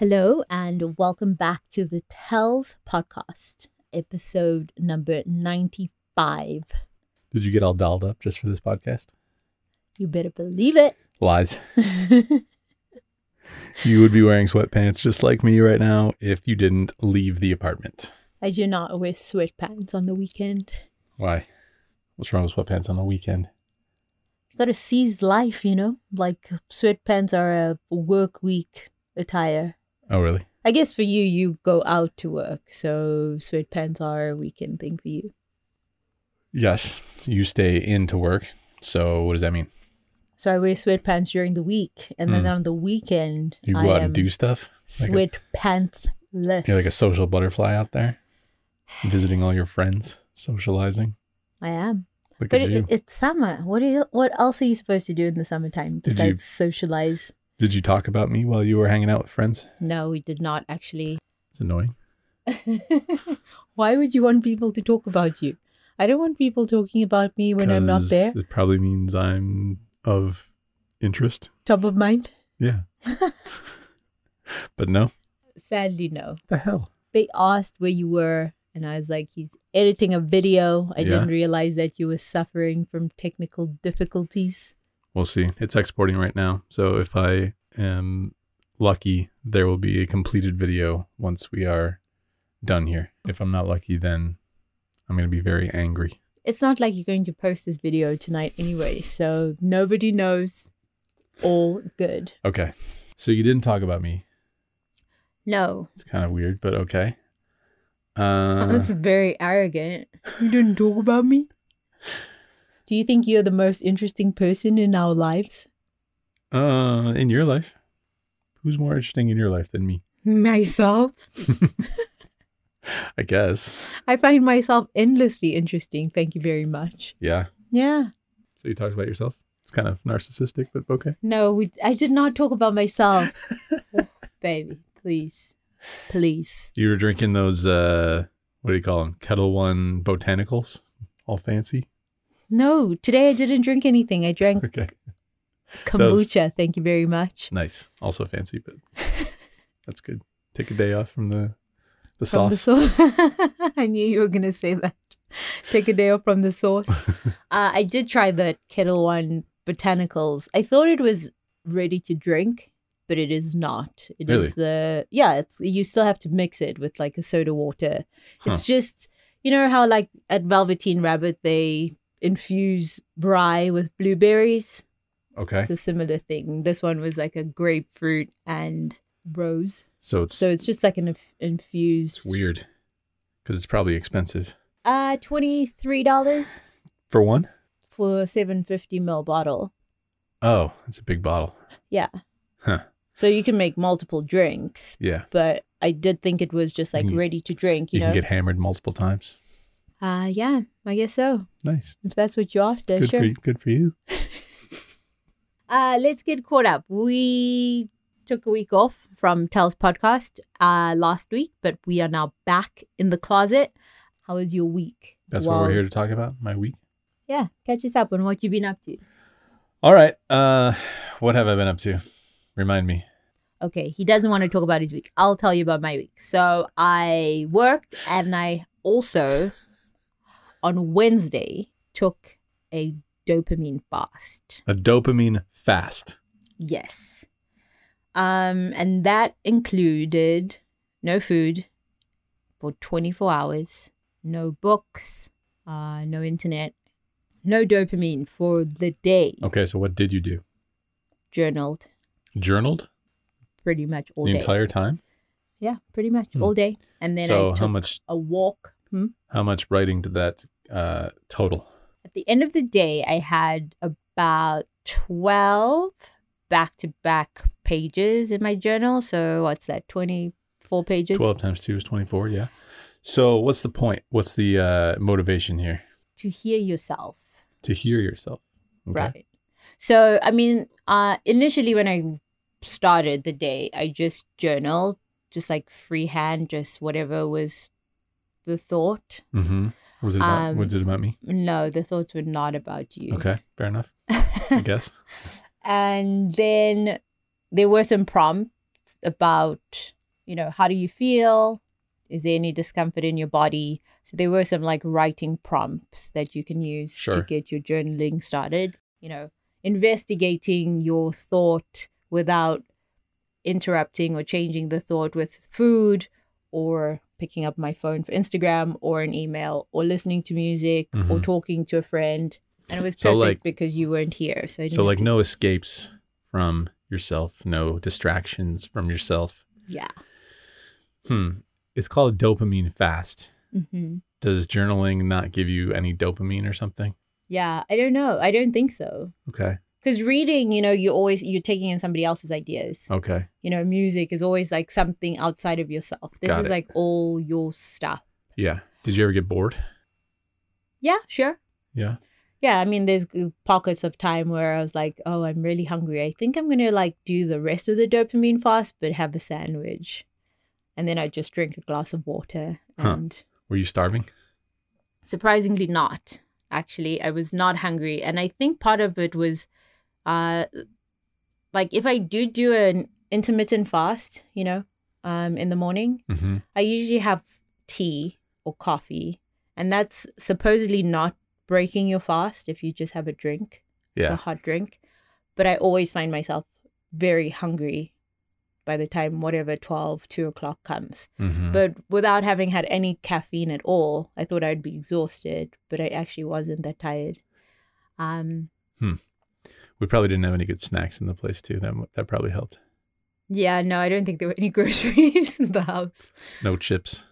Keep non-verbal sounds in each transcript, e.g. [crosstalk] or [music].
Hello, and welcome back to the Tells podcast, episode number 95. Did you get all dolled up just for this podcast? You better believe it. Lies. [laughs] you would be wearing sweatpants just like me right now if you didn't leave the apartment. I do not wear sweatpants on the weekend. Why? What's wrong with sweatpants on the weekend? Gotta seize life, you know? Like sweatpants are a work week attire. Oh, really? I guess for you, you go out to work, so sweatpants are a weekend thing for you. Yes. You stay in to work. So what does that mean? So I wear sweatpants during the week, and then Mm. on the weekend, You I go out am and do stuff? Like sweatpants less. You're like a social butterfly out there, [sighs] visiting all your friends, socializing. I am. Look But at it, you. it's summer. What do you? What else are you supposed to do in the summertime Did you- besides socialize? Did you talk about me while you were hanging out with friends? No, we did not actually. It's annoying. [laughs] Why would you want people to talk about you? I don't want people talking about me when I'm not there. It probably means I'm of interest. Top of mind? Yeah. [laughs] but no. Sadly, no. The hell? They asked where you were, and I was like, he's editing a video. I Yeah. didn't realize that you were suffering from technical difficulties. We'll see. It's exporting right now. So if I am lucky, there will be a completed video once we are done here. If I'm not lucky, then I'm going to be very angry. It's not like you're going to post this video tonight anyway, so nobody knows. All good. Okay. So you didn't talk about me. No, It's kind of weird, but okay. Uh, That's very arrogant. You didn't talk about me? Do you think you're the most interesting person in our lives? uh, in your life, who's more interesting in your life than me? Myself? [laughs] I guess. I find myself endlessly interesting. Thank you very much. Yeah. Yeah. So you talked about yourself. It's kind of narcissistic, but okay. No, we, I did not talk about myself. [laughs] Baby, please. Please. You were drinking those. uh What do you call them? Ketel One botanicals, all fancy. No, today I didn't drink anything. I drank Okay. kombucha. Thank you very much. Nice. Also fancy, but [laughs] that's good. Take a day off from the the From the sauce. sauce. [laughs] I knew you were going to say that. Take a day off from the sauce. [laughs] uh, I did try the Ketel One botanicals. I thought it was ready to drink, but it is not. It is Really? the yeah. It's you still have to mix it with like a soda water. Huh. It's just you know how like at Velveteen Rabbit they infuse rye with blueberries. okay. It's a similar thing. This one was like a grapefruit and rose. So it's So it's just like an infused. it's weird because it's probably expensive Uh, twenty three dollars for one. for a seven fifty ml bottle. Oh, it's a big bottle. Yeah. Huh. So you can make multiple drinks, Yeah. but I did think it was just like You ready to drink. You, You, can get hammered multiple times. uh yeah, I guess so. Nice. If that's what you're after, Good sure. for you. Good for you. [laughs] Uh, let's get caught up. We took a week off from Tel's podcast uh last week, but we are now back in the closet. How was your week? That's what we're here to talk about. My week. Yeah, catch us up on what you've been up to. All right. Uh, what have I been up to? Remind me. Okay, he doesn't want to talk about his week. I'll tell you about my week. So I worked and I also on Wednesday took a dopamine fast. A dopamine fast. Yes. Um and that included no food for 24 hours, no books, uh no internet, no dopamine for the day. Okay. So what did you do? Journaled Journaled pretty much all the day. entire time. yeah, pretty much Hmm. all day. And then so I took how much? a walk. Hmm? How much writing did that uh, total? At the end of the day, I had about 12 back to back pages in my journal. So, what's that, 24 pages? Twelve times two is twenty-four. Yeah. So what's the point? What's the uh, motivation here? To hear yourself. To hear yourself. Okay. Right. So, I mean, uh, initially when I started the day, I just journaled, just like freehand, just whatever was the thought. Mm-hmm. Was it about? Um, was it about me? No, the thoughts were not about you. Okay. Fair enough. [laughs] I guess. And then there were some prompts about, you know, how do you feel? Is there any discomfort in your body? So there were some like writing prompts that you can use Sure. to get your journaling started. You know, investigating your thought without interrupting or changing the thought with food or picking up my phone for Instagram or an email or listening to music or Mhm. talking to a friend. And it was perfect So, like- because you weren't here. So, So like to- no escapes from yourself, no distractions from yourself. yeah. Hmm. It's called a dopamine fast. hmm Does journaling not give you any dopamine or something? Yeah. I don't know. I don't think so. Okay. Because reading, you know, you always you're taking in somebody else's ideas. Okay. You know, music is always like something outside of yourself. This Got is it. like all your stuff. Yeah. Did you ever get bored? Yeah, sure. Yeah. Yeah, I mean, there's pockets of time where I was like, oh, I'm really hungry. I think I'm going to like do the rest of the dopamine fast, but have a sandwich. And then I just drink a glass of water. Huh. And Were you starving? surprisingly not, actually. I was not hungry. And I think part of it was uh, like if I do do an intermittent fast, you know, um, in the morning, Mm-hmm. I usually have tea or coffee. And that's supposedly not breaking your fast if you just have a drink. Yeah. hot drink. But I always find myself very hungry by the time whatever 12, 2 o'clock comes. Mm-hmm. But without having had any caffeine at all, I thought I'd be exhausted, but I actually wasn't that tired. Um, we probably didn't have any good snacks in the place too. That that probably helped. yeah, no, I don't think there were any [laughs] groceries in the house. No chips,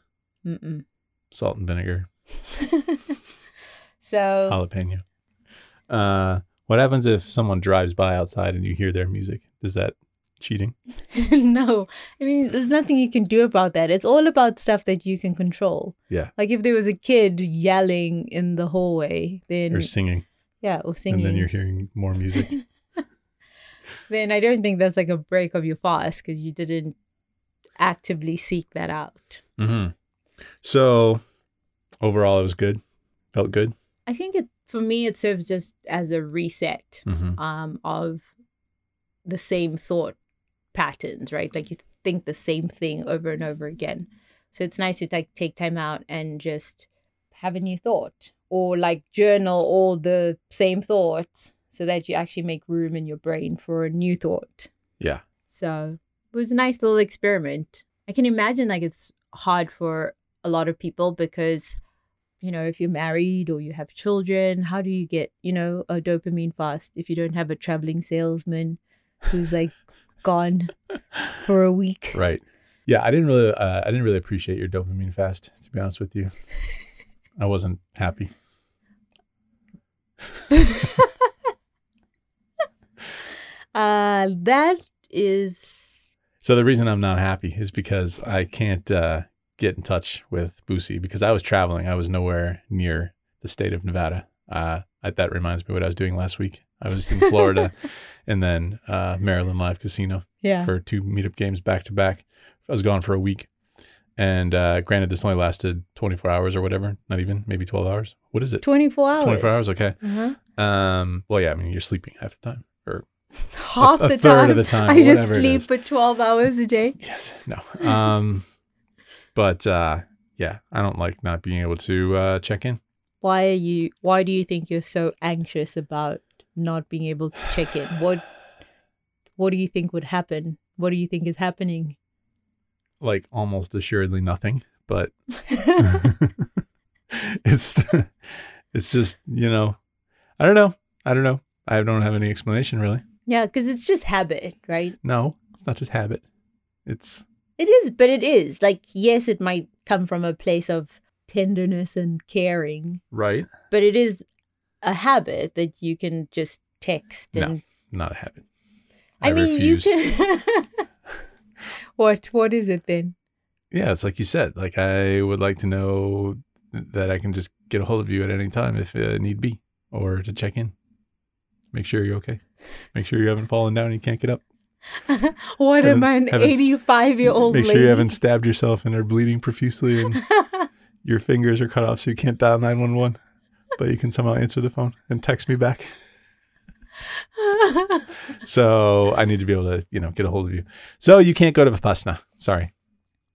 Mm-mm. salt and vinegar, [laughs] so, jalapeno. Uh, what happens if someone drives by outside and you hear their music? Does that cheating? [laughs] no, I mean, there's nothing you can do about that. It's all about stuff that you can control. Yeah. Like if there was a kid yelling in the hallway, then Or singing, yeah, or singing. and then you're hearing more music. [laughs] then I don't think that's like a break of your fast because you didn't actively seek that out. mm-hmm. So overall, it was good. Felt good. I think it for me it serves just as a reset Mm-hmm. um, of the same thought patterns, right? Like you think the same thing over and over again. So it's nice to like take time out and just have a new thought or like journal all the same thoughts so that you actually make room in your brain for a new thought. Yeah. So it was a nice little experiment. I can imagine like it's hard for a lot of people because, you know, if you're married or you have children, how do you get, you know, a dopamine fast if you don't have a traveling salesman who's like gone for a week? Right. Yeah, I didn't really, uh, I didn't really appreciate your dopamine fast. To be honest with you, I wasn't happy. [laughs] Uh, that is So the reason I'm not happy is because I can't uh, get in touch with Boosie because I was traveling. I was nowhere near the state of Nevada. Uh, I, that reminds me what I was doing last week. I was in Florida [laughs] and then uh, Maryland Live Casino yeah. for two meetup games back to back. I was gone for a week. And uh, granted, this only lasted 24 hours or whatever, not even, maybe 12 hours. What is it? 24 hours. It's 24 hours, okay. Uh-huh. Um, well, yeah, I mean, you're sleeping half the time, or [laughs] Half a the third time. of the time, I just sleep for 12 hours a day. [laughs] Yes. No. Um, but uh, yeah, I don't like not being able to uh, check in. Why are you why do you think you're so anxious about not being able to check in? [sighs] What what do you think would happen? What do you think is happening? Like almost assuredly nothing, but [laughs] [laughs] it's it's just you know, I don't know. I don't know. I don't have any explanation really. yeah, because it's just habit, right? No, it's not just habit. It's It is, but it is. Like, yes, it might come from a place of tenderness and caring, right. but it is a habit that you can just text No, and Not a habit. I, mean refuse. you can [laughs] What what is it then? yeah, it's like you said. Like I would like to know that I can just get a hold of you at any time if uh, need be, or to check in, make sure you're okay, make sure you haven't fallen down and you can't get up. [laughs] what am Haven't- I, an 85 year old Make lady? sure you haven't stabbed yourself and are bleeding profusely, and [laughs] your fingers are cut off so you can't dial nine one one, but you can somehow answer the phone and text me back. [laughs] so I need to be able to, you know, get a hold of you. So you can't go to Vipassana. Sorry.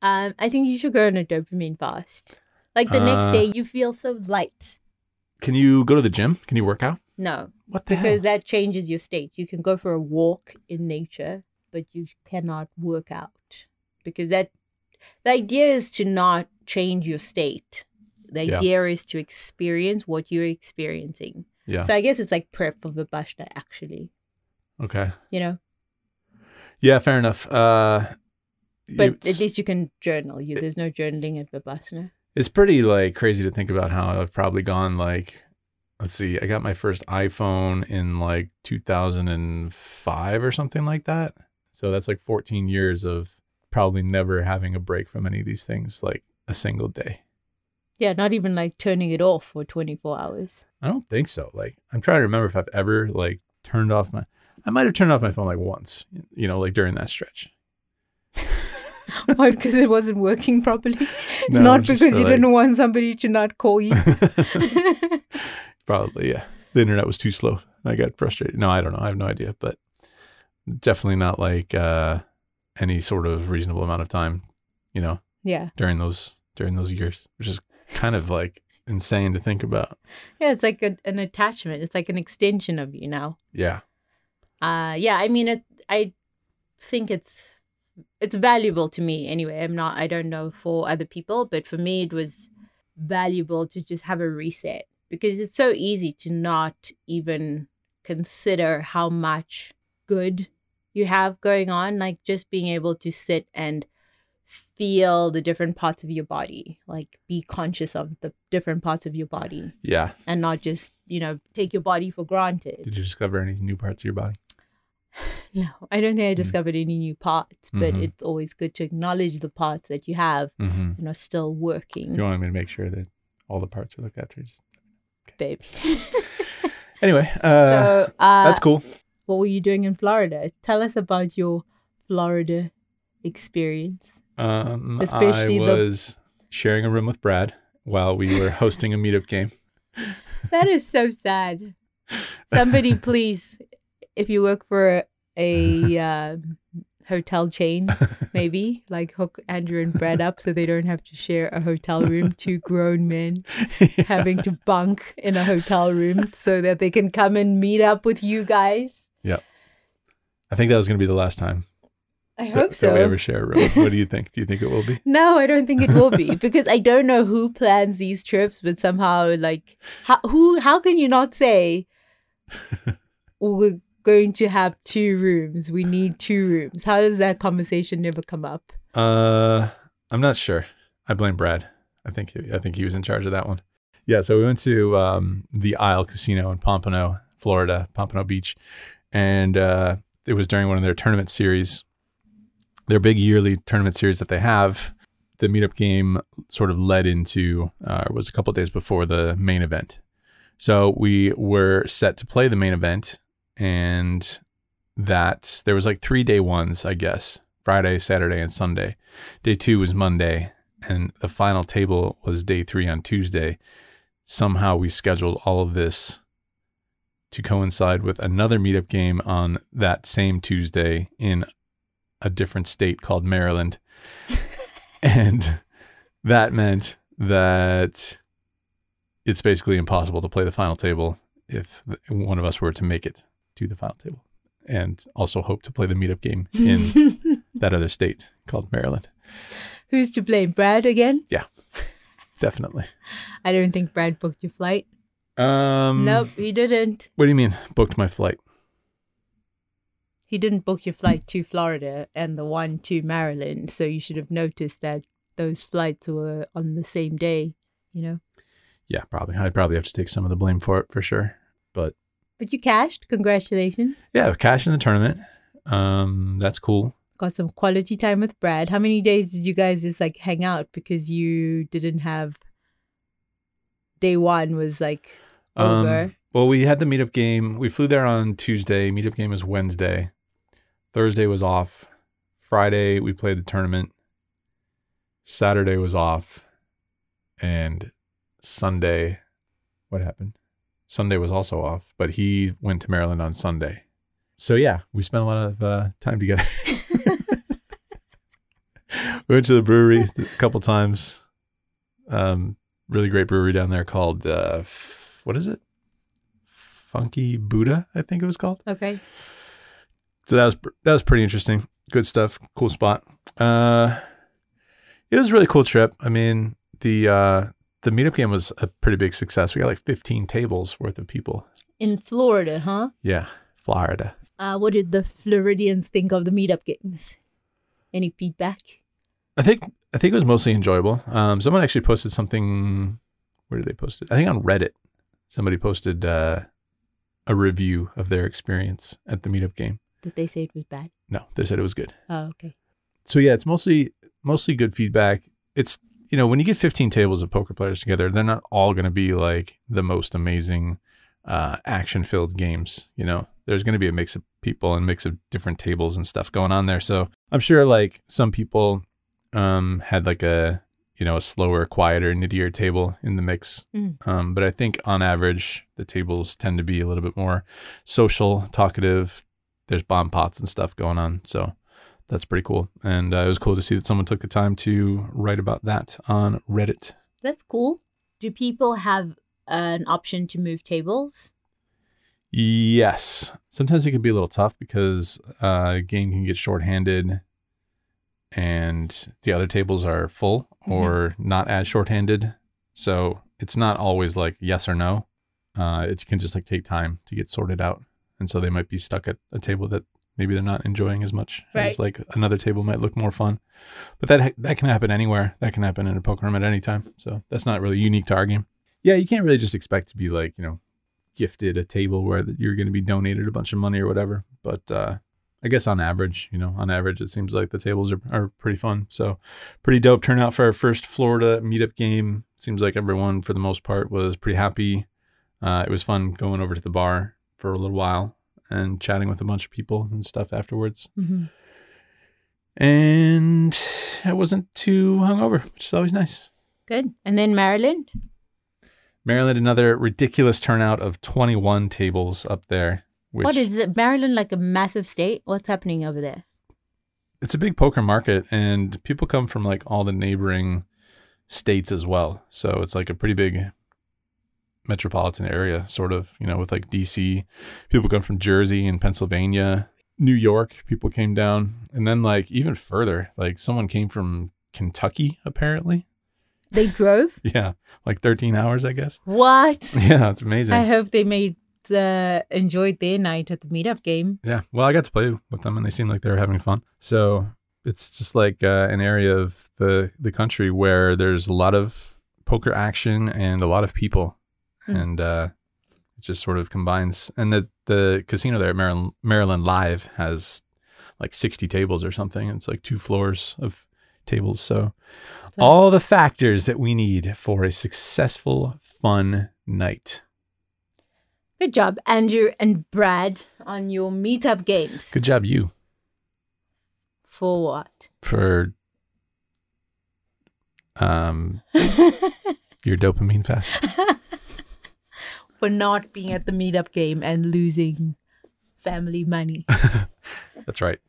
Um, I think you should go on a dopamine fast. Like the Uh. next day, you feel so light. Can you go to the gym? Can you work out? No, What the because hell? that changes your state. You can go for a walk in nature, but you cannot work out because that the idea is to not change your state. The Yeah. idea is to experience what you're experiencing. Yeah. So I guess it's like prep for Vipassana, actually. Okay. You know, Yeah, fair enough. Uh, but at least you can journal. You there's no journaling at Vipassana. it's pretty like crazy to think about how I've probably gone like, let's see, I got my first iPhone in like 2005 or something like that. So that's like 14 years of probably never having a break from any of these things, like a single day. Yeah, not even like turning it off for 24 hours. I don't think so. Like I'm trying to remember if I've ever like turned off my I might have turned off my phone like once, you know, like during that stretch. [laughs] Why? Because it wasn't working properly. [laughs] No, not because you like- didn't want somebody to not call you. [laughs] Probably, yeah. The internet was too slow. I got frustrated. No, I don't know. I have no idea, but definitely not like uh any sort of reasonable amount of time, you know, yeah. during those during those years, which is kind of like insane to think about. Yeah, it's like a, an attachment. It's like an extension of you now. Yeah. Uh yeah, I mean it I think it's it's valuable to me anyway. I'm not I don't know for other people, but for me it was valuable to just have a reset because it's so easy to not even consider how much good you have going on like just being able to sit and feel the different parts of your body like be conscious of the different parts of your body Yeah. and not just you know take your body for granted Did you discover any new parts of your body? [sighs] no i don't think i discovered any new parts but Mhm. it's always good to acknowledge the parts that you have Mm-hmm. and are still working If you want me to make sure that all the parts are looked after. just- baby [laughs] Anyway, uh, so uh, that's cool. What were you doing in florida? Tell us about your florida experience. Um, especially I the- was sharing a room with Brad while we were hosting a meetup game. [laughs] that is so sad. Somebody [laughs] please if you work for a uh, hotel chain maybe like hook andrew and brad up so they don't have to share a hotel room two grown men [laughs] having to bunk in a hotel room so that they can come and meet up with you guys I think that was going to be the last time i hope that so we ever share a room. What do you think? Do you think it will be? [laughs] no i don't think it will be [laughs] because i don't know who plans these trips but somehow like how who how can you not say [laughs] we're going to have two rooms we need two rooms how does that conversation never come up Uh, I'm not sure. I blame Brad. I think he, I think he was in charge of that one. Yeah, so we went to um, the Isle Casino in Pompano, Florida, Pompano Beach, and uh, it was during one of their tournament series, their big yearly tournament series that they have. The meetup game sort of led into uh, was a couple days before the main event, so we were set to play the main event, and that there was like three day ones, I guess, Friday, Saturday, and Sunday. Day two was Monday, and the final table was day three on Tuesday. Somehow we scheduled all of this to coincide with another meetup game on that same Tuesday in a different state called Maryland. [laughs] and that meant that it's basically impossible to play the final table if one of us were to make it to the final table and also hope to play the meetup game in [laughs] that other state called Maryland. who's to blame brad again Yeah, Definitely. i don't think brad booked your flight Um, nope he didn't What do you mean? Booked my flight. he didn't book your flight to florida and the one to maryland so you should have noticed that those flights were on the same day you know Yeah, probably. I'd probably have to take some of the blame for it for sure. But but you cashed congratulations yeah, cash in the tournament. Um, that's cool. got some quality time with Brad. How many days did you guys just like hang out because you didn't have day one was like Um, well, we had the meetup game. We flew there on Tuesday. Meetup game was Wednesday. Thursday was off. Friday we played the tournament. Saturday was off, and Sunday, what happened? Sunday was also off, but he went to Maryland on Sunday, So yeah, we spent a lot of uh, time together. [laughs] we went to the brewery a couple times. Um, really great brewery down there called uh, what is it? Funky Buddha, I think it was called. Okay. So that was that was pretty interesting. Good stuff. Cool spot. Uh, it was a really cool trip. I mean, the uh, the meetup game was a pretty big success. We got like 15 tables worth of people. In Florida, huh? Yeah, Florida. Uh, what did the Floridians think of the meetup games? Any feedback? I think I think it was mostly enjoyable. Um, someone actually posted something. Where did they post it? I think on Reddit. Somebody posted uh, a review of their experience at the meetup game. Did they say it was bad? No, they said it was good. Oh, okay. So yeah, it's mostly mostly good feedback. It's you know when you get 15 tables of poker players together, they're not all going to be like the most amazing uh, action filled games. You know, there's going to be a mix of people and mix of different tables and stuff going on there. So I'm sure like some people um, had like a you know a slower, quieter, nittier table in the mix. Mm. Um, but I think on average the tables tend to be a little bit more social, talkative. There's bomb pots and stuff going on. So that's pretty cool. And uh, it was cool to see that someone took the time to write about that on Reddit. That's cool. Do people have an option to move tables? Yes. Sometimes it can be a little tough because uh, a game can get shorthanded and the other tables are full or not as shorthanded. So it's not always like yes or no. Uh, it can just like take time to get sorted out. And so they might be stuck at a table that maybe they're not enjoying as much Right. as like another table might look more fun. But that that can happen anywhere. That can happen in a poker room at any time. So that's not really unique to our game. Yeah, you can't really just expect to be like, you know, gifted a table where you're going to be donated a bunch of money or whatever. But uh, I guess on average, you know, on average, it seems like the tables are, are pretty fun. So pretty dope turnout for our first Florida meetup game. Seems like everyone, for the most part, was pretty happy. Uh, it was fun going over to the bar for a little while and chatting with a bunch of people and stuff afterwards. Mm-hmm. And I wasn't too hungover, which is always nice. Good. And then Maryland? Maryland, another ridiculous turnout of 21 tables up there. Which what is it? Maryland like a massive state? What's happening over there? it's a big poker market and people come from like all the neighboring states as well. So it's like a pretty big metropolitan area, sort of, you know, with like DC. People come from Jersey and Pennsylvania, New York, people came down. And then like even further, like someone came from Kentucky, apparently. They drove? [laughs] Yeah. Like 13 hours, I guess. what? [laughs] Yeah, it's amazing. I hope they made uh, enjoyed their night at the meetup game. Yeah. Well, I got to play with them and they seemed like they were having fun. So it's just like uh, an area of the, the country where there's a lot of poker action and a lot of people. Hmm. And uh, it just sort of combines. And the, the casino there at Maryland, Maryland Live has like 60 tables or something. It's like two floors of tables. So- all the factors that we need for a successful, fun night. Good job, Andrew and Brad, on your meetup games. Good job, you, For what? for um, [laughs] your dopamine fast. [laughs] For not being at the meetup game and losing family money. [laughs] That's right.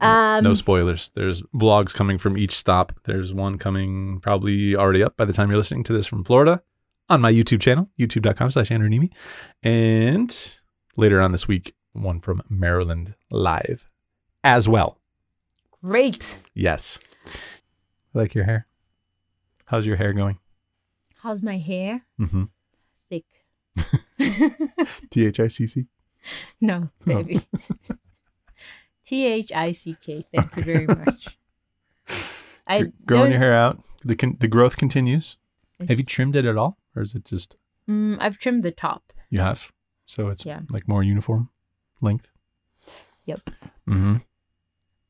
Um, no spoilers. There's vlogs coming from each stop. There's one coming probably already up by the time you're listening to this from Florida on my YouTube channel, youtube.com slash Andrew. And later on this week, one from Maryland live as well. Great. Yes. I like your hair. How's your hair going? How's my hair? Mm-hmm. Thick. [laughs] T H I C C. No, baby. [laughs] T H I C K. Thank you very much. [laughs] I Growing your hair out. The, con- the growth continues. Have you trimmed it at all? Or is it just Mm, I've trimmed the top. you have? So it's Yeah. like more uniform length. Yep. Mm-hmm.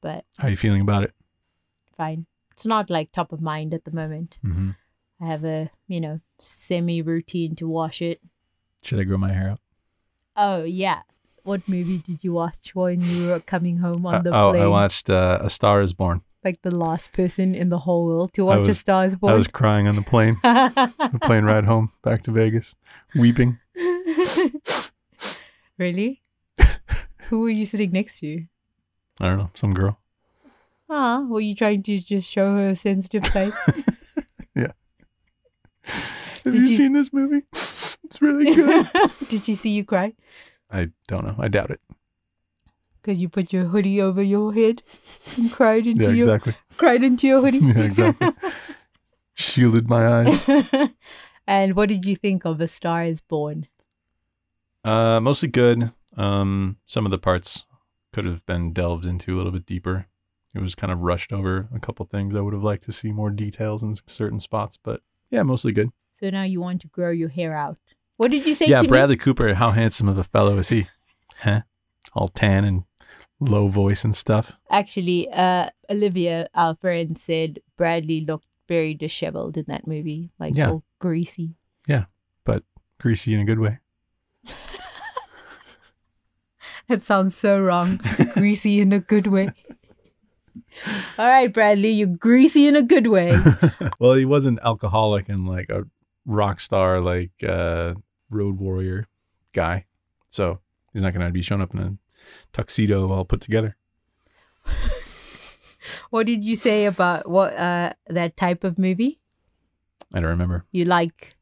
But How are you feeling about it? fine. It's not like top of mind at the moment. Mm-hmm. I have a, you know, semi routine to wash it. Should I grow my hair out? Oh, yeah. What movie did you watch when you were coming home on Uh, the oh, plane? I watched uh, A Star Is Born. Like the last person in the whole world to watch A was- Star is I was crying on the plane, the [laughs] plane ride home back to Vegas, weeping. [laughs] really? [laughs] Who were you sitting next to? I don't know, some girl. Ah, were you trying to just show her a sensitive side? Yeah. Have Did you, you- seen this movie? It's really good. Did she see you cry? I don't know. I doubt it. Because you put your hoodie over your head and cried into Yeah, your exactly. cried into your hoodie. [laughs] Yeah, exactly. Shielded my eyes. [laughs] and what did you think of A Star Is Born? Uh, mostly good. Um, some of the parts could have been delved into a little bit deeper. It was kind of rushed over a couple things. I would have liked to see more details in certain spots, but yeah, mostly good. So now you want to grow your hair out. What did you say yeah, to Bradley Cooper. How handsome of a fellow is he? Huh? All tan and low voice and stuff. Actually, uh, Olivia, our friend, said Bradley looked very disheveled in that movie, like Yeah. all greasy. Yeah, but greasy in a good way. [laughs] That sounds so wrong. greasy in a good way. [laughs] All right, Bradley, you're greasy in a good way. [laughs] well, he wasn't alcoholic and like a rock star, like uh, road warrior guy. So he's not going to be showing up in a tuxedo all put together. [laughs] what did you say about what uh, that type of movie I don't remember. you like?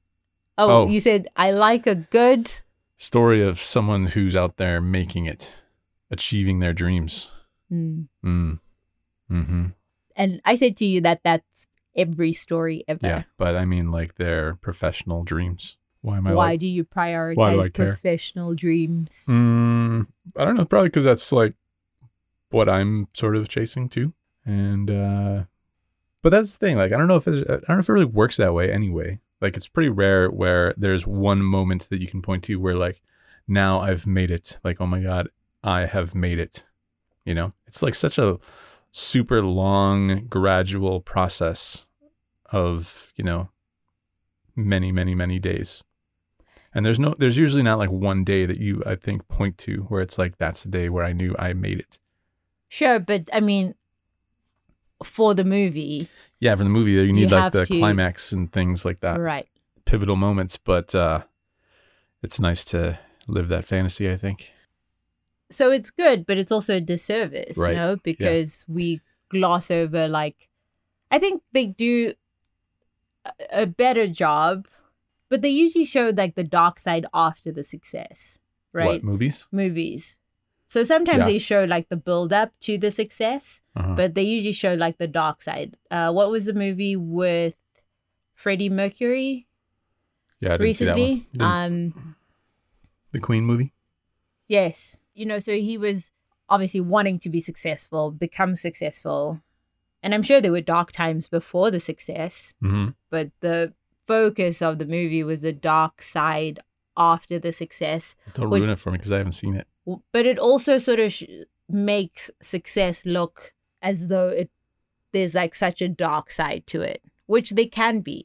Oh, Oh. you said I like a good. Story of someone who's out there making it, achieving their dreams. Hmm. Mm. Mm-hmm. And I said to you that that's every story ever. Yeah, but I mean like their professional dreams. Why am I Why like? do you prioritize I care? professional dreams? Mm, I don't know. Probably because that's like what I'm sort of chasing too. And uh but that's the thing. Like I don't know if it, I don't know if it really works that way anyway. Like it's pretty rare where there's one moment that you can point to where like now I've made it. Like oh my god, I have made it. You know, it's like such a super long, gradual process of you know many, many, many days. And there's no, there's usually not like one day that you, I think, point to where it's like, that's the day where I knew I made it. Sure, but I mean, for the movie, Yeah, for the movie, you need You like the to- climax and things like that, right? pivotal moments. But uh, it's nice to live that fantasy, I think. So it's good, but it's also a disservice, Right. you know, because we gloss over like, I think they do a better job, but they usually show like the dark side after the success, right? What, movies? Movies. So sometimes Yeah. they show like the build up to the success, Uh-huh. but they usually show like the dark side. Uh, what was the movie with Freddie Mercury yeah, I didn't see that recently? Um, the Queen movie? Yes. You know, so he was obviously wanting to be successful, become successful. And I'm sure there were dark times before the success, Mm-hmm. but the focus of the movie was the dark side after the success. Don't Which- ruin it for me because I haven't seen it. But it also sort of sh- makes success look as though it there's like such a dark side to it, which they can be.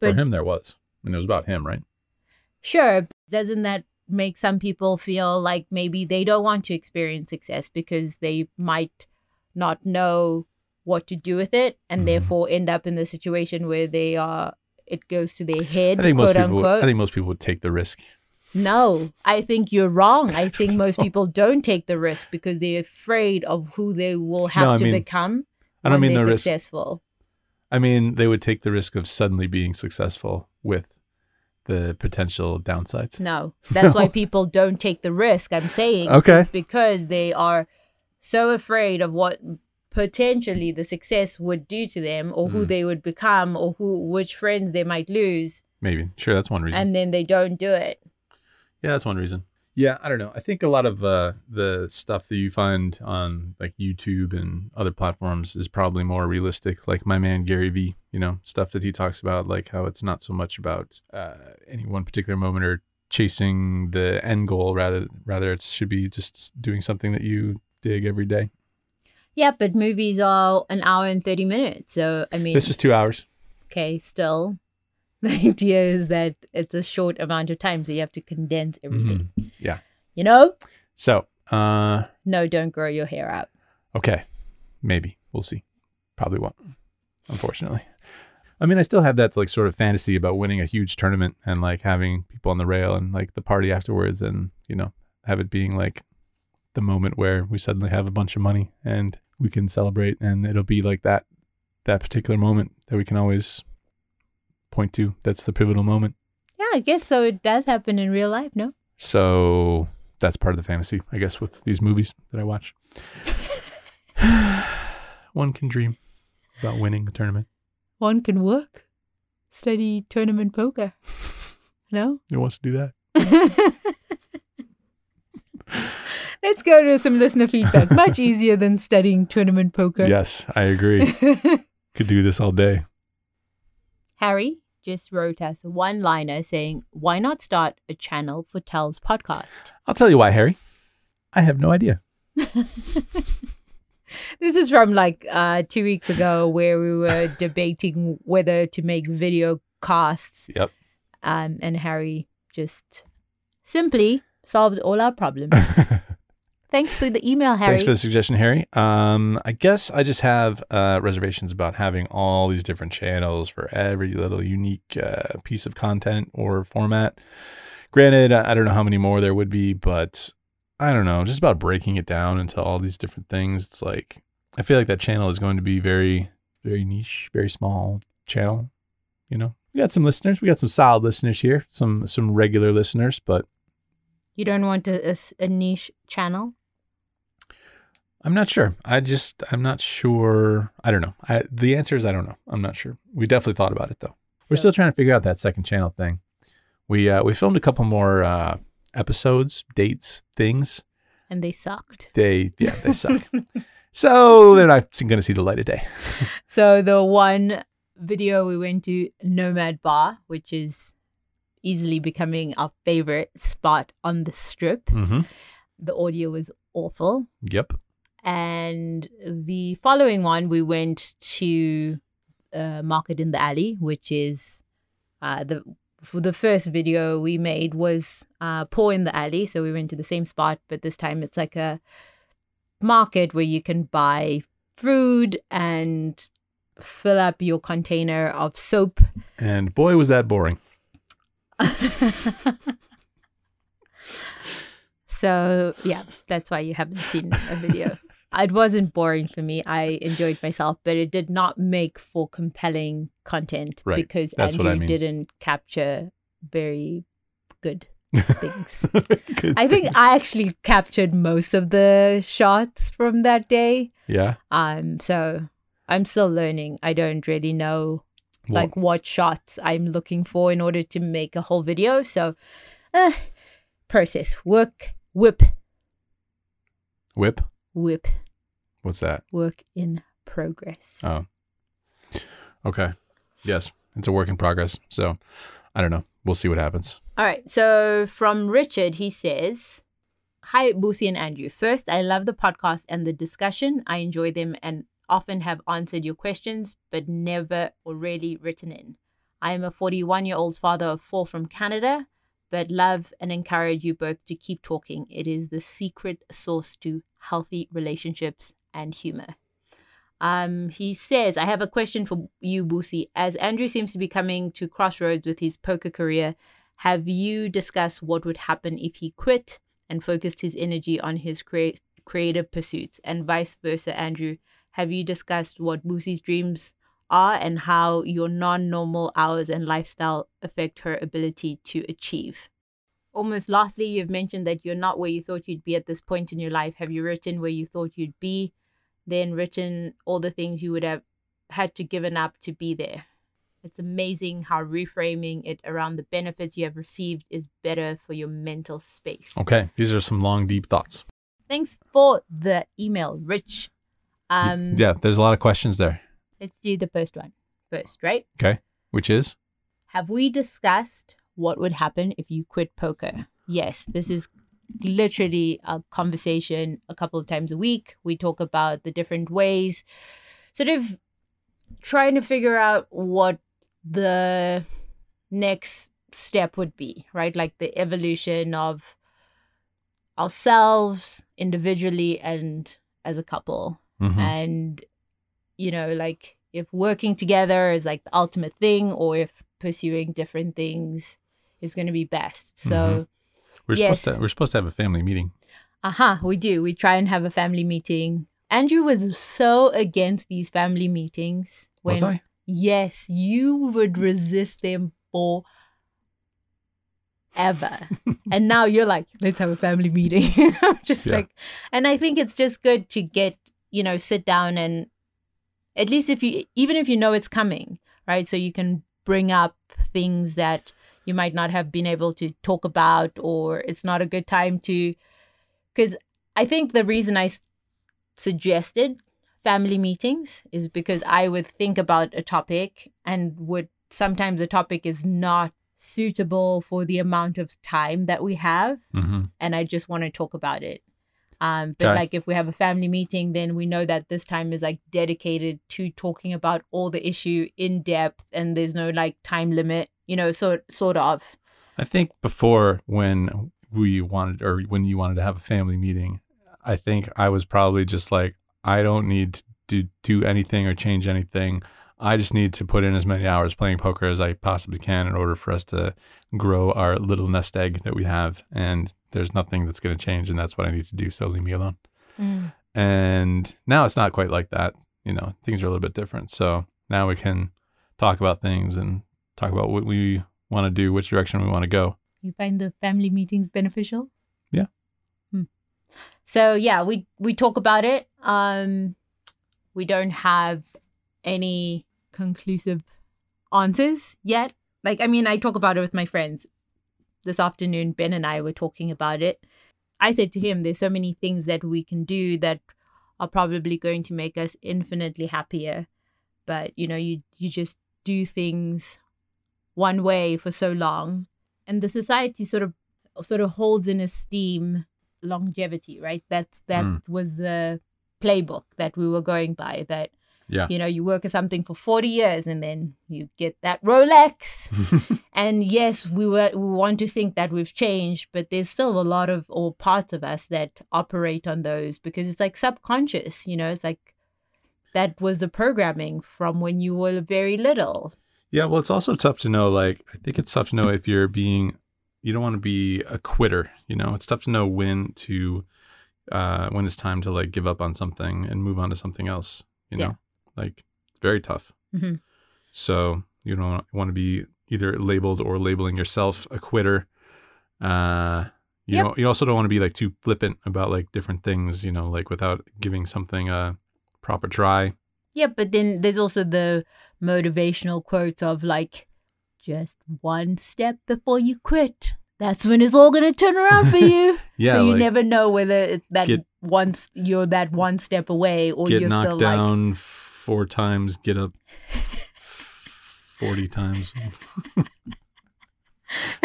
for him, there was. And it was about him, right? Sure. Doesn't that make some people feel like maybe they don't want to experience success because they might not know what to do with it and Mhm. therefore end up in the situation where they are it goes to their head, I think most people. Would, unquote. I think most people would take the risk. no, I think you're wrong. I think most people don't take the risk because they're afraid of who they will have No, to mean- become. I don't mean they're the risk. successful. I mean, they would take the risk of suddenly being successful with the potential downsides. No, that's why [laughs] people don't take the risk. I'm saying Okay. It's because they are so afraid of what potentially the success would do to them, or who Mm. they would become, or who which friends they might lose, Maybe. Sure, that's one reason. and then they don't do it. yeah, that's one reason. Yeah, I don't know. I think a lot of uh, the stuff that you find on like YouTube and other platforms is probably more realistic. Like my man Gary Vee, you know, stuff that he talks about, like how it's not so much about uh, any one particular moment or chasing the end goal. Rather, rather it should be just doing something that you dig every day. Yeah, but movies are an hour and thirty minutes, so I mean, This was two hours. okay, still. [laughs] The idea is that it's a short amount of time, so you have to condense everything. Mhm. Yeah. You know? So, uh, No, don't grow your hair out. Okay. Maybe. We'll see. Probably won't. Unfortunately. I mean, I still have that like sort of fantasy about winning a huge tournament and like having people on the rail and like the party afterwards and, you know, have it being like the moment where we suddenly have a bunch of money and we can celebrate, and it'll be like that that particular moment that we can always point to. That's the pivotal moment. Yeah, I guess so. It does happen in real life, no? So that's part of the fantasy, I guess, with these movies that I watch. [sighs] One can dream about winning a tournament. One can work, study tournament poker. [laughs] No? Who wants to do that? [laughs] Let's go to some listener feedback. [laughs] Much easier than studying tournament poker. Yes, I agree. [laughs] Could do this all day. Harry just wrote us a one liner saying, Why not start a channel for Tel's podcast? I'll tell you why, Harry. I have no idea. [laughs] This is from like uh, two weeks ago where we were debating whether to make video casts. Yep. Um, and Harry just simply solved all our problems. Thanks for the email, Harry. Thanks for the suggestion, Harry. Um, I guess I just have uh, reservations about having all these different channels for every little unique uh, piece of content or format. Granted, I don't know how many more there would be, but I don't know. Just about breaking it down into all these different things. It's like I feel like that channel is going to be very, very niche, very small channel. You know, we got some listeners. We got some solid listeners here. Some some regular listeners, but you don't want a niche channel? I'm not sure. I just I'm not sure. I don't know. I the answer is I don't know. I'm not sure. We definitely thought about it though. We're still trying to figure out that second channel thing. We uh we filmed a couple more uh episodes, dates, things. And they sucked. They yeah, they suck. [laughs] so they're not going to see the light of day. [laughs] So the one video we went to Nomad Bar, which is easily becoming our favorite spot on the strip. Mhm. The audio was awful. Yep. And the following one, we went to uh, Market in the Alley, which is uh, the the first video we made was uh, Pour in the Alley. So we went to the same spot, but this time it's like a market where you can buy food and fill up your container of soap. And boy was that boring. [laughs] so yeah, that's why you haven't seen a video. [laughs] it wasn't boring for me. I enjoyed myself, but it did not make for compelling content Right. because That's what Andrew I mean. didn't capture very good things. [laughs] Good I think things. I actually captured most of the shots from that day. yeah. Um, so I'm still learning. I don't really know Well, like what shots I'm looking for in order to make a whole video. So, uh, process, work, whip, whip. Whip, What's that? work in progress. Oh. Okay. Yes, it's a work in progress. So I don't know. We'll see what happens. All right. So from Richard, he says, Hi, Boosie and Andrew. First, I love the podcast and the discussion. I enjoy them and often have answered your questions, but never or rarely written in. I am a 41 year old father of four from Canada, but love and encourage you both to keep talking. It is the secret source to healthy relationships and humor. Um, he says, I have a question for you, Boosie. As Andrew seems to be coming to crossroads with his poker career, have you discussed what would happen if he quit and focused his energy on his crea- creative pursuits, and vice versa, Andrew? Have you discussed what Boosie's dreams are and how your non normal hours and lifestyle affect her ability to achieve? Almost lastly, you've mentioned that you're not where you thought you'd be at this point in your life. Have you written where you thought you'd be, then written all the things you would have had to given up to be there? It's amazing how reframing it around the benefits you have received is better for your mental space. Okay. These are some long, deep thoughts. Thanks for the email, Rich. Um, yeah, there's a lot of questions there. Let's do the first one first, right? Okay. Which is? Have we discussed what would happen if you quit poker? Yes, this is literally a conversation a couple of times a week. We talk about the different ways, sort of trying to figure out what the next step would be, right? Like the evolution of ourselves individually and as a couple. Mhm. And, you know, like if working together is like the ultimate thing or if pursuing different things is going to be best. So, We're Yes. supposed to we're supposed to have a family meeting. Uh huh. We do. We try and have a family meeting. Andrew was so against these family meetings. Was I? Yes, you would resist them for ever. [laughs] and now you're like, let's have a family meeting. [laughs] I'm just Yeah. like, and I think it's just good to get, you know, sit down and at least if you, even if you know it's coming, right? So you can bring up things that you might not have been able to talk about, or it's not a good time to, because I think the reason I suggested family meetings is because I would think about a topic and would sometimes the topic is not suitable for the amount of time that we have Mm-hmm. and I just want to talk about it. Um, but Okay. like if we have a family meeting, then we know that this time is like dedicated to talking about all the issue in depth, and there's no like time limit, you know, sort sort of. I think before when we wanted or when you wanted to have a family meeting, I think I was probably just like, I don't need to do, do anything or change anything. I just need to put in as many hours playing poker as I possibly can in order for us to grow our little nest egg that we have. And there's nothing that's going to change, and that's what I need to do. So leave me alone. And now it's not quite like that. You know, things are a little bit different. So now we can talk about things and talk about what we want to do, which direction we want to go. You find the family meetings beneficial? Yeah. Hmm. So yeah, we we talk about it. Um, we don't have any conclusive answers yet. Like, I mean, I talk about it with my friends. This afternoon, Ben and I were talking about it. I said to him, "There's so many things that we can do that are probably going to make us infinitely happier, but you know, you you just do things one way for so long." and the society sort of sort of holds in esteem longevity right that's that Mm. was the playbook that we were going by that Yeah. you know you work at something for 40 years and then you get that rolex [laughs] and yes we were we want to think that we've changed but there's still a lot of or parts of us that operate on those because it's like subconscious you know it's like that was the programming from when you were very little Yeah, well, it's also tough to know. Like, I think it's tough to know if you're being, you don't want to be a quitter. You know, it's tough to know when to, uh, when it's time to like give up on something and move on to something else. You Yeah. know, like it's very tough. Mhm. So you don't want to be either labeled or labeling yourself a quitter. Uh, you Yep. know, you also don't want to be like too flippant about like different things. You know, like without giving something a proper try. Yeah, but then there's also the motivational quotes of like, just one step before you quit. That's when it's all going to turn around for you. [laughs] Yeah, so you like, never know whether it's that get- once you're that one step away or get you're still knocked down four times, get up forty times,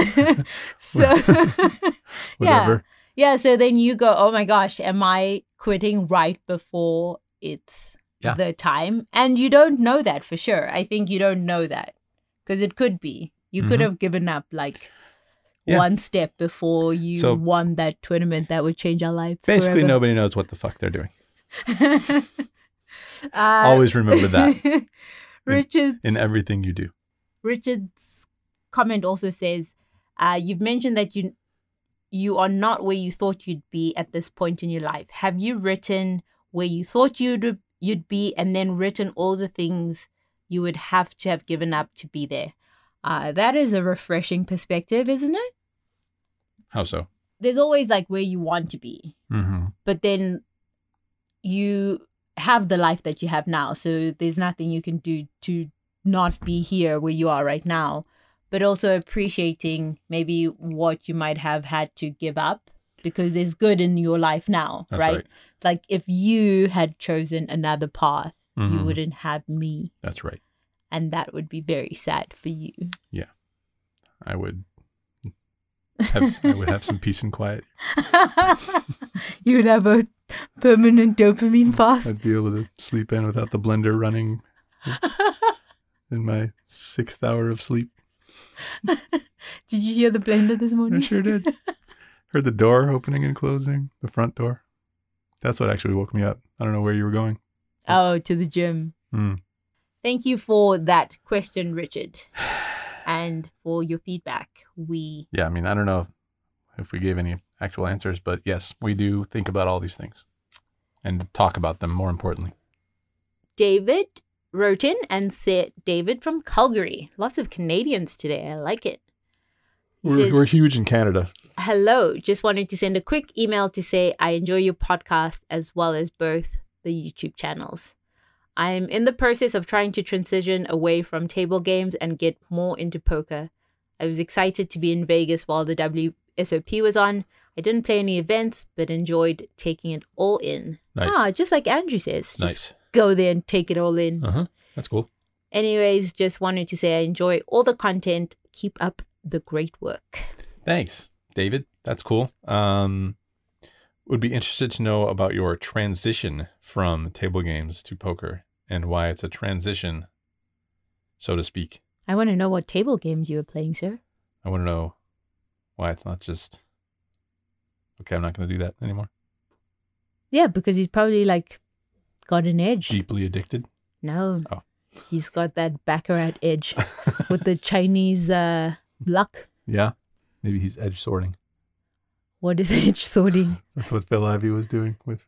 [laughs] so, [laughs] yeah. whatever. Yeah. So then you go, oh my gosh, am I quitting right before it's Yeah. the time? And you don't know that for sure. I think you don't know that because it could be. You could Mhm. have given up like Yeah. one step before you So- won that tournament that would change our lives. Basically, forever. nobody knows what the fuck they're doing. [laughs] uh, Always remember that [laughs] Richard in everything you do. Richard's comment also says, uh, "You've mentioned that you you are not where you thought you'd be at this point in your life. Have you written where you thought you'd you'd be, and then written all the things you would have to have given up to be there?" Uh, that is a refreshing perspective, isn't it? How so? There's always like where you want to be, Mm-hmm. but then you have the life that you have now. So there's nothing you can do to not be here where you are right now, but also appreciating maybe what you might have had to give up because there's good in your life now, right? right. Like if you had chosen another path, you Mhm. wouldn't have me, That's right. and that would be very sad for you. Yeah. I would have I would have some peace and quiet. [laughs] you would have a permanent dopamine fast. I'd be able to sleep in without the blender running [laughs] in my sixth hour of sleep. [laughs] Did you hear the blender this morning? I sure did. Heard the door opening and closing, the front door. That's what actually woke me up. I don't know where you were going. Oh, to the gym. Hmm. Thank you for that question, Richard, [sighs] and for your feedback. We Yeah, I mean, I don't know if we gave any actual answers, but yes, we do think about all these things and talk about them more importantly. David wrote in and said, David from Calgary. Lots of Canadians today. I like it. We're, says, we're huge in Canada. Hello, just wanted to send a quick email to say I enjoy your podcast as well as both the YouTube channels. I'm in the process of trying to transition away from table games and get more into poker. I was excited to be in Vegas while the WSOP was on. I didn't play any events, but enjoyed taking it all in. Nice. Ah, just like Andrew says. Just Nice. go there and take it all in. Uh huh. That's cool. Anyways, just wanted to say I enjoy all the content. Keep up the great work. Thanks, David. That's cool. Um, would be interested to know about your transition from table games to poker and why it's a transition, so to speak. I want to know what table games you were playing, sir. I want to know why it's not just. Okay, I'm not going to do that anymore. Yeah, because he's probably like got an edge. Deeply addicted. No. Oh. He's got that baccarat edge [laughs] with the Chinese uh, luck. Yeah. Maybe he's edge sorting. What is [laughs] edge sorting? That's what Phil Ivey was doing with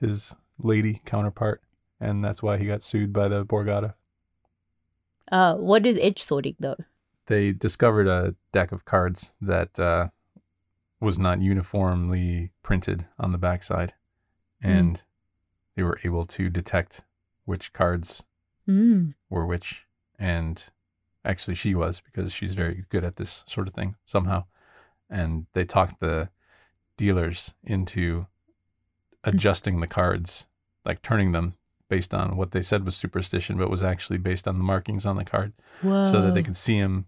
his lady counterpart, and that's why he got sued by the Borgata. Uh, what is edge sorting though? They discovered a deck of cards that uh, was not uniformly printed on the backside, and they were able to detect which cards Mm. were which, and actually she was because she's very good at this sort of thing somehow. And they talked the dealers into adjusting the cards, like turning them based on what they said was superstition, but was actually based on the markings on the card, Whoa. so that they could see them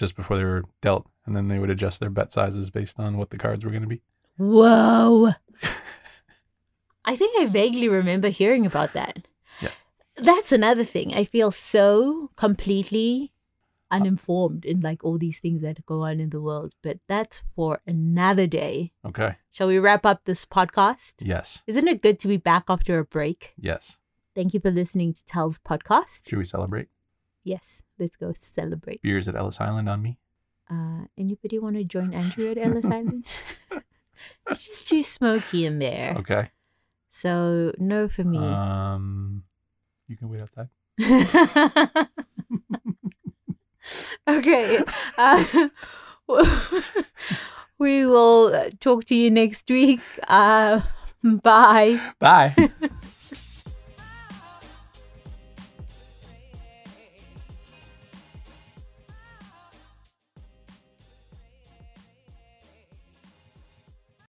just before they were dealt, and then they would adjust their bet sizes based on what the cards were going to be. Whoa. [laughs] I think I vaguely remember hearing about that. Yeah. That's another thing. I feel so completely uh, uninformed in like all these things that go on in the world, but that's for another day. Okay. Shall we wrap up this podcast? Yes. Isn't it good to be back after a break? Yes. Thank you for listening to Tell's podcast. Should we celebrate? Yes, let's go celebrate. Beers at Ellis Island on me. Uh, anybody want to join Andrew at Ellis [laughs] Island? [laughs] it's just too smoky in there. Okay. So, no for me. Um, you can wait outside. [laughs] okay. Uh, we will talk to you next week. Uh, bye. Bye.